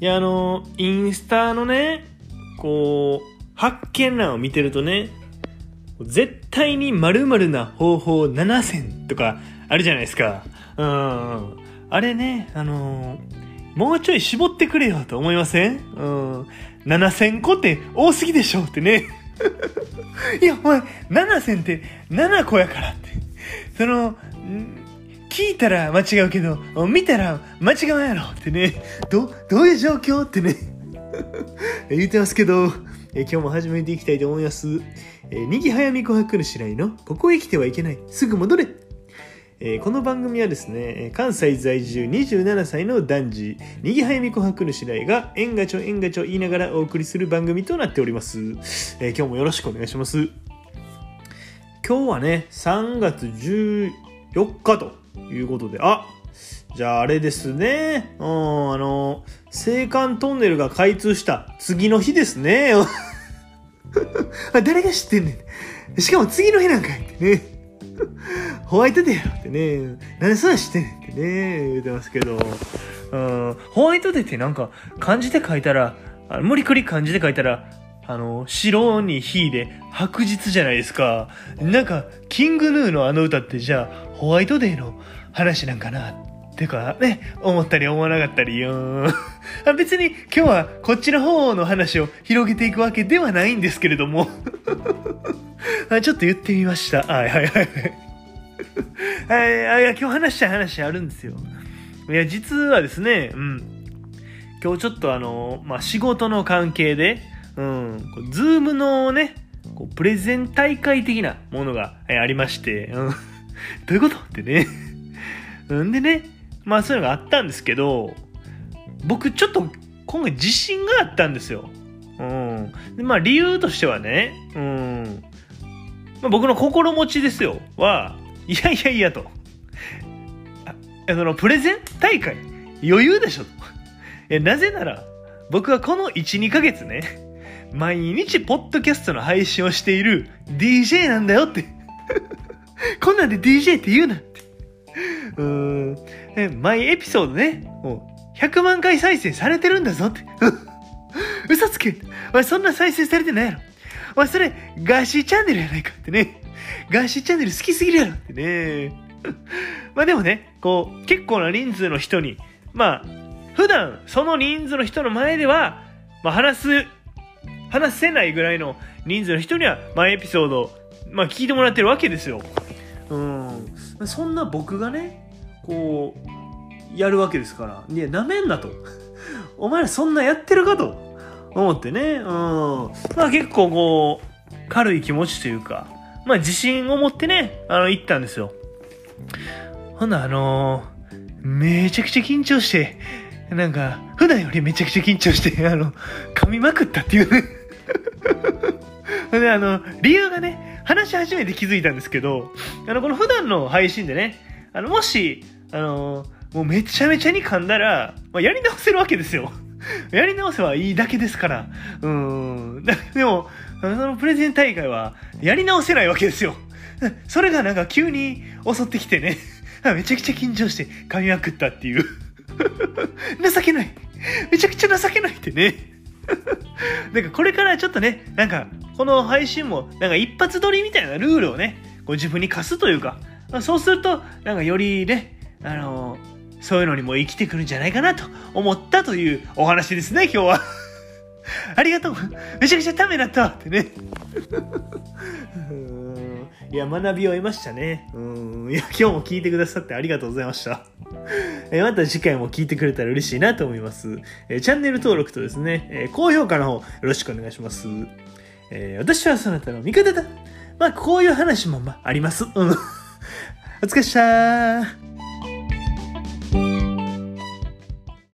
いや、あの、インスタのね、こう、発見欄を見てるとね、絶対に〇〇な方法7選とかあるじゃないですか。うん。あれね、あのもうちょい絞ってくれよと思いません？うん。7000個って多すぎでしょってね。いや、お前、7000って7個やからって。その、聞いたら間違うけど、見たら間違うやろってね。ど、どういう状況ってね。言ってますけど、え今日も始めていきたいと思います。えー、にぎはやみこはくるしらいの、ここへ来てはいけない。すぐ戻れえーこの番組はですね、関西在住27歳の男児、にぎはやみこはくるしらいが、えんがちょえんがちょ言いながらお送りする番組となっております。えー今日もよろしくお願いします。今日はね、3月14日ということで、あじゃああれですね、うん、あの、青函トンネルが開通した次の日ですね。誰が知ってんねん。しかも次の日なんかいってね。ホワイトデーやろってね。なんでそんな知ってんねんってね、言うてますけど。うん、ホワイトデーってなんか漢字で書いたら、あ無理くり漢字で書いたら、あの、白に火で白日じゃないですか。なんか、キングヌーのあの歌ってじゃあ、ホワイトデーの話なんかなってか、ね、思ったり思わなかったり、うん。あ別に今日はこっちの方の話を広げていくわけではないんですけれども。ちょっと言ってみました。はいはいはい。はい、あいや、今日話したい話あるんですよ。いや、実はですね、うん。今日ちょっとあの、まあ、仕事の関係で、うん、ズームのね、こうプレゼン大会的なものがありまして、うん、どういうことってね。んでね、まあそういうのがあったんですけど、僕ちょっと今回自信があったんですよ。うん。で、まあ理由としてはね、うん。まあ、僕の心持ちですよ。は、いやいやいやと。あそのプレゼン大会？余裕でしょと。なぜなら、僕はこの1、2ヶ月ね、毎日ポッドキャストの配信をしている DJ なんだよって。こんなんで DJ って言うなって。うーん。え毎エピソードね、もう100万回再生されてるんだぞって。嘘つけお前そんな再生されてないやろ。お前それガーシーチャンネルやないかってね。ガーシーチャンネル好きすぎるやろってね。まあでもね、こう、結構な人数の人に、まあ、普段その人数の人の前では、まあ話す、話せないぐらいの人数の人には、毎エピソード、まあ聞いてもらってるわけですよ。うん。そんな僕がね、こう、やるわけですから。いや、なめんなと。お前らそんなやってるかと思ってね。うん。まあ結構こう、軽い気持ちというか、まあ自信を持ってね、あの、行ったんですよ。ほんなあのーめちゃくちゃ緊張して、なんか、普段よりめちゃくちゃ緊張して、あの、噛みまくったっていうね。で、あの、理由がね、話し始めて気づいたんですけど、あの、この普段の配信でね、あの、もし、あの、もうめちゃめちゃに噛んだら、まあ、やり直せるわけですよ。やり直せばいいだけですから。うん。でも、そのプレゼン大会は、やり直せないわけですよ。それがなんか急に襲ってきてね、めちゃくちゃ緊張して噛みまくったっていう。情けない。めちゃくちゃ情けないってね。なんかこれからちょっとね、なんかこの配信もなんか一発撮りみたいなルールをね、こう自分に課すというか、そうするとなんかよりね、あのそういうのにも生きてくるんじゃないかなと思ったというお話ですね、今日は。ありがとう。めちゃくちゃためになったってね。いや、学びを得ましたね。うん。いや、今日も聞いてくださってありがとうございました。えまた次回も聞いてくれたら嬉しいなと思います。えチャンネル登録とですね、え高評価の方よろしくお願いします。えー私はそなたの味方だ。まあ、こういう話もまああります。うん。お疲れっしたー。